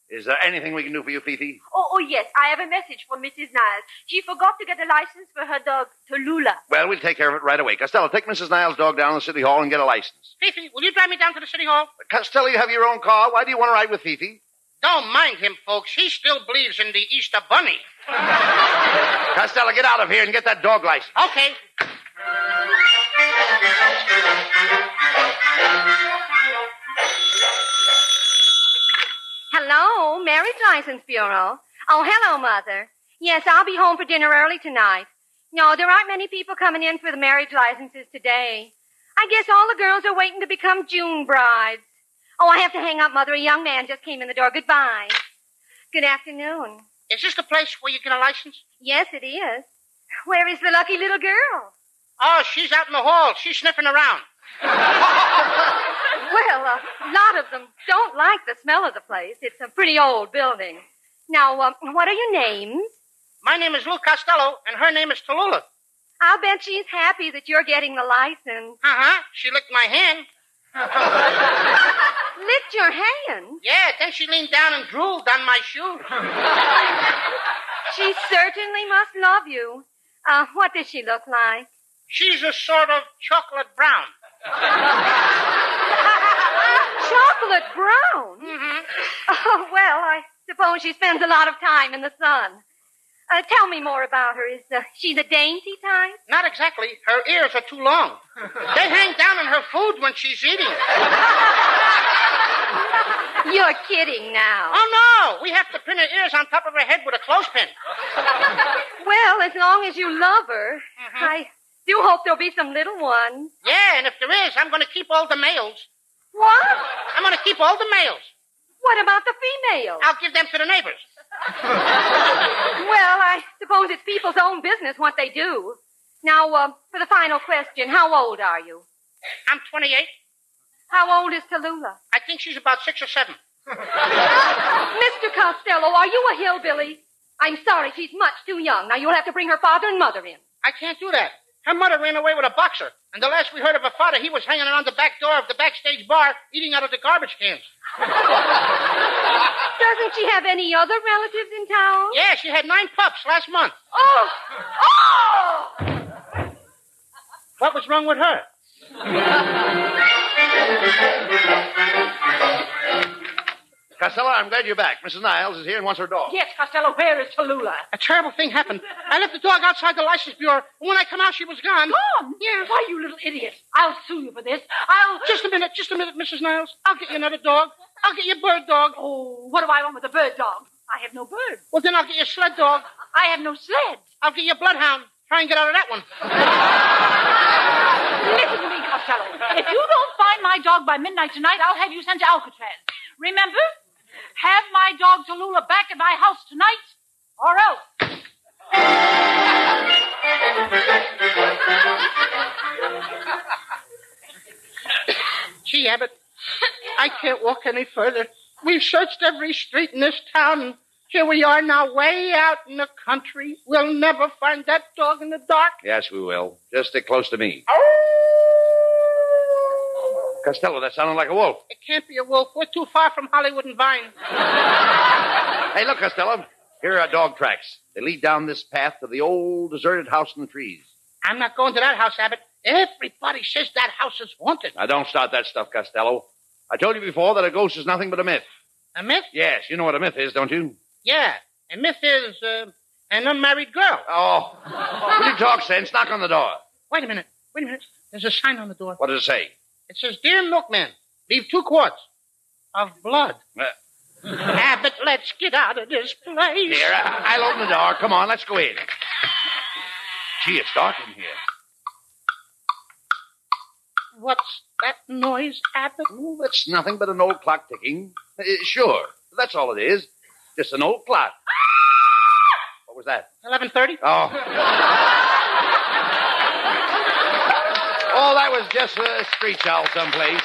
Is there anything we can do for you, Fifi? Oh, oh, yes. I have a message for Mrs. Niles. She forgot to get a license for her dog, Tallulah. Well, we'll take care of it right away. Costello, take Mrs. Niles' dog down to the city hall and get a license. Fifi, will you drive me down to the city hall? Costello, you have your own car. Why do you want to ride with Fifi? Don't mind him, folks. He still believes in the Easter Bunny. Costello, get out of here and get that dog license. Okay. Hello, Marriage License Bureau. Oh, hello, Mother. Yes, I'll be home for dinner early tonight. No, there aren't many people coming in for the marriage licenses today. I guess all the girls are waiting to become June brides. Oh, I have to hang up, Mother. A young man just came in the door. Goodbye. Good afternoon. Is this the place where you get a license? Yes, it is. Where is the lucky little girl? Oh, she's out in the hall. She's sniffing around. Well, a lot of them don't like the smell of the place. It's a pretty old building. Now, um, what are your names? My name is Lou Costello, and her name is Tallulah. I'll bet she's happy that you're getting the license. Uh-huh. She licked my hand. Licked your hand? Yeah, then she leaned down and drooled on my shoe. She certainly must love you. Uh, what does she look like? She's a sort of chocolate brown. Chocolate brown? Mm-hmm. Oh, well, I suppose she spends a lot of time in the sun. Uh, tell me more about her. Is uh, she the dainty type? Not exactly. Her ears are too long. They hang down in her food when she's eating. You're kidding now. Oh, no. We have to pin her ears on top of her head with a clothespin. Well, as long as you love her, I do hope there'll be some little ones. Yeah, and if there is, I'm going to keep all the males. What? I'm going to keep all the males. What about the females? I'll give them to the neighbors. Well, I suppose it's people's own business what they do. Now, uh, for the final question, how old are you? I'm 28. How old is Tallulah? I think she's about six or seven. Mr. Costello, are you a hillbilly? I'm sorry, she's much too young. Now you'll have to bring her father and mother in. I can't do that. Her mother ran away with a boxer, and the last we heard of her father, he was hanging around the back door of the backstage bar, eating out of the garbage cans. Doesn't she have any other relatives in town? Yeah, she had nine pups last month. Oh! Oh! What was wrong with her? Costello, I'm glad you're back. Mrs. Niles is here and wants her dog. Yes, Costello, where is Tallulah? A terrible thing happened. I left the dog outside the license bureau, and when I come out, she was gone. Gone? Yeah. Why, you little idiot. I'll sue you for this. I'll. Just a minute, just a minute, Mrs. Niles. I'll get you another dog. I'll get you a bird dog. Oh, what do I want with a bird dog? I have no bird. Well, then I'll get you a sled dog. I have no sled. I'll get you a bloodhound. Try and get out of that one. Listen to me, Costello. If you don't find my dog by midnight tonight, I'll have you sent to Alcatraz. Remember? Have my dog Tallulah back at my house tonight, or else. Gee, Abbott, I can't walk any further. We've searched every street in this town, and here we are now, way out in the country. We'll never find that dog in the dark. Yes, we will. Just stick close to me. Oh! Costello, that sounded like a wolf. It can't be a wolf. We're too far from Hollywood and Vine. Hey, look, Costello. Here are dog tracks. They lead down this path to the old deserted house in the trees. I'm not going to that house, Abbott. Everybody says that house is haunted. Now, don't start that stuff, Costello. I told you before that a ghost is nothing but a myth. A myth? Yes, you know what a myth is, don't you? Yeah. A myth is uh, an unmarried girl. Oh. Will you talk sense? Knock on the door. Wait a minute. Wait a minute. There's a sign on the door. What does it say? It says, Dear Milkman, leave two quarts of blood. Uh, Abbott, let's get out of this place. here, I- I'll open the door. Come on, let's go in. Gee, it's dark in here. What's that noise, Abbott? Oh, that's nothing but an old clock ticking. Uh, sure, that's all it is. Just an old clock. What was that? 11.30? Oh. Oh, that was just a street owl someplace.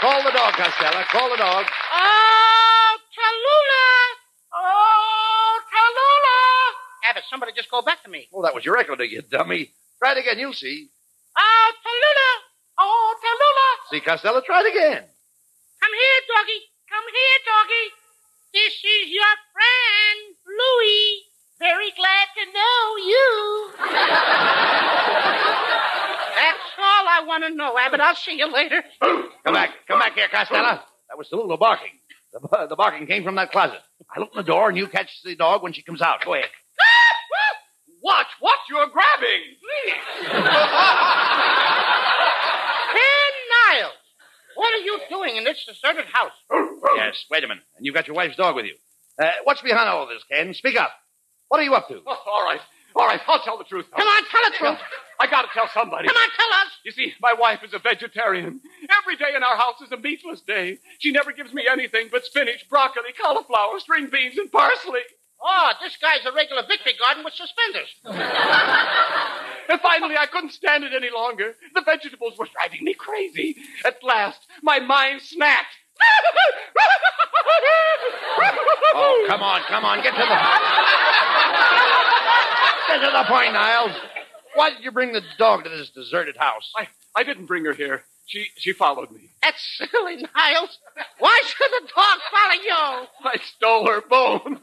Call the dog, Costello. Call the dog. Oh, Tallulah! Oh, Tallulah! Abbott, somebody just go back to me. Oh, that was your record, you dummy. Try it again, you'll see. Oh, Tallulah! Oh, Tallulah! See, Costello, try it again. Come here, doggy. Come here, doggy. This is your friend, Louie. Very glad to know you. That's all I want to know, Abbott. I'll see you later. Come back. Come back here, Costello. That was Tallulah barking. The, the barking came from that closet. I'll open the door and you catch the dog when she comes out. Go ahead. Watch what you're grabbing, please. Ken Niles, what are you doing in this deserted house? Yes, wait a minute. And you've got your wife's dog with you. Uh, what's behind all this, Ken? Speak up. What are you up to? Oh, all right, all right. I'll tell the truth. Come on, tell the truth. I gotta tell somebody. Come on, tell us. You see, my wife is a vegetarian, Every day in our house is a meatless day. She never gives me anything but spinach, broccoli, cauliflower, string beans, and parsley. Oh, this guy's a regular victory garden with suspenders. And finally, I couldn't stand it any longer. The vegetables were driving me crazy. At last, my mind snapped. Oh, come on, come on, get to the get to the point, Niles. Why did you bring the dog to this deserted house? I, I didn't bring her here. She she followed me. That's silly, Niles. Why should the dog follow you? I stole her bone.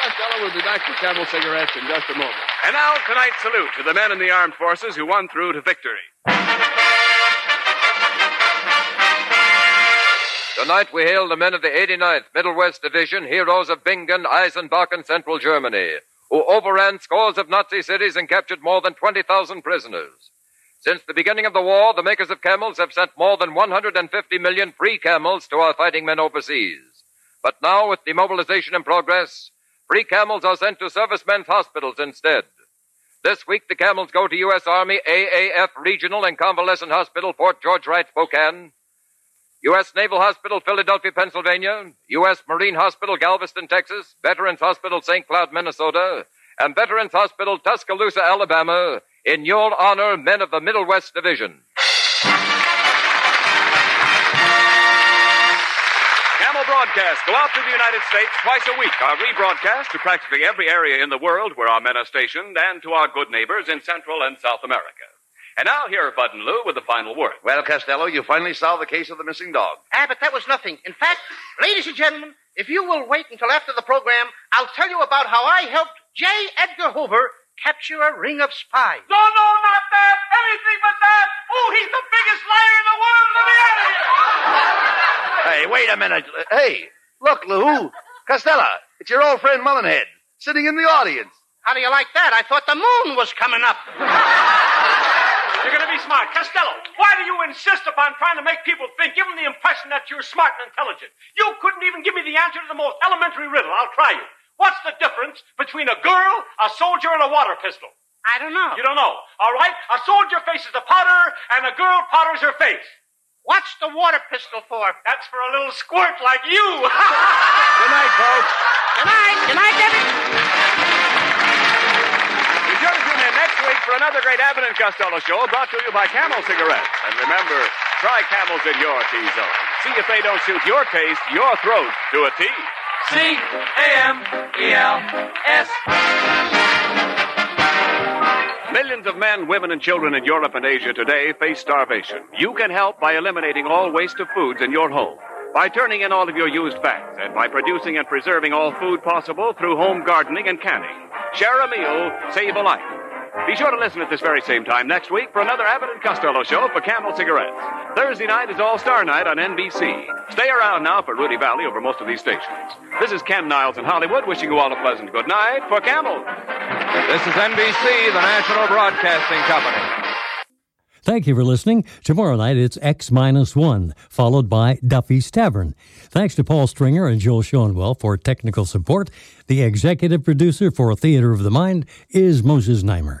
Costello will be back with Camel cigarettes in just a moment. And now, tonight's salute to the men in the armed forces who won through to victory. Tonight we hail the men of the 89th Middle West Division, heroes of Bingen, Eisenach, and Central Germany, who overran scores of Nazi cities and captured more than 20,000 prisoners. Since the beginning of the war, the makers of camels have sent more than 150 million free camels to our fighting men overseas. But now, with demobilization in progress, free camels are sent to servicemen's hospitals instead. This week, the camels go to U.S. Army AAF Regional and Convalescent Hospital, Fort George Wright, Spokane, U.S. Naval Hospital, Philadelphia, Pennsylvania, U.S. Marine Hospital, Galveston, Texas, Veterans Hospital, St. Cloud, Minnesota, and Veterans Hospital, Tuscaloosa, Alabama, in your honor, men of the Middle West Division. Camel broadcasts go out to the United States twice a week. Are rebroadcast to practically every area in the world where our men are stationed and to our good neighbors in Central and South America. And now here are Bud and Lou with the final word. Well, Costello, you finally solved the case of the missing dog. Abbott, that was nothing. In fact, ladies and gentlemen, if you will wait until after the program, I'll tell you about how I helped J. Edgar Hoover capture a ring of spies. No, no, not that. Anything but that. Oh, he's the biggest liar in the world. Let me out of here. Hey, wait a minute. Hey, look, Lou. Costello, it's your old friend Mullenhead sitting in the audience. How do you like that? I thought the moon was coming up. You're going to be smart. Costello, why do you insist upon trying to make people think, give them the impression that you're smart and intelligent? You couldn't even give me the answer to the most elementary riddle. I'll try you. What's the difference between a girl, a soldier, and a water pistol? I don't know. You don't know. All right? A soldier faces the powder, and a girl powders her face. What's the water pistol for? That's for a little squirt like you. Good night, folks. Good night. Good night, Debbie. Next week for another great Abbott and Costello show brought to you by Camel Cigarettes. And remember, try Camels in your T-zone. See if they don't suit your taste, your throat, to a T. C A M E L S. Millions of men, women, and children in Europe and Asia today face starvation. You can help by eliminating all waste of foods in your home, by turning in all of your used fats, and by producing and preserving all food possible through home gardening and canning. Share a meal, save a life. Be sure to listen at this very same time next week for another Abbott and Costello show for Camel Cigarettes. Thursday night is All Star Night on NBC. Stay around now for Rudy Vallée over most of these stations. This is Ken Niles in Hollywood wishing you all a pleasant good night for Camel. This is NBC, the National Broadcasting Company. Thank you for listening. Tomorrow night it's X minus one, followed by Duffy's Tavern. Thanks to Paul Stringer and Joel Schoenwell for technical support. The executive producer for Theater of the Mind is Moses Znaimer.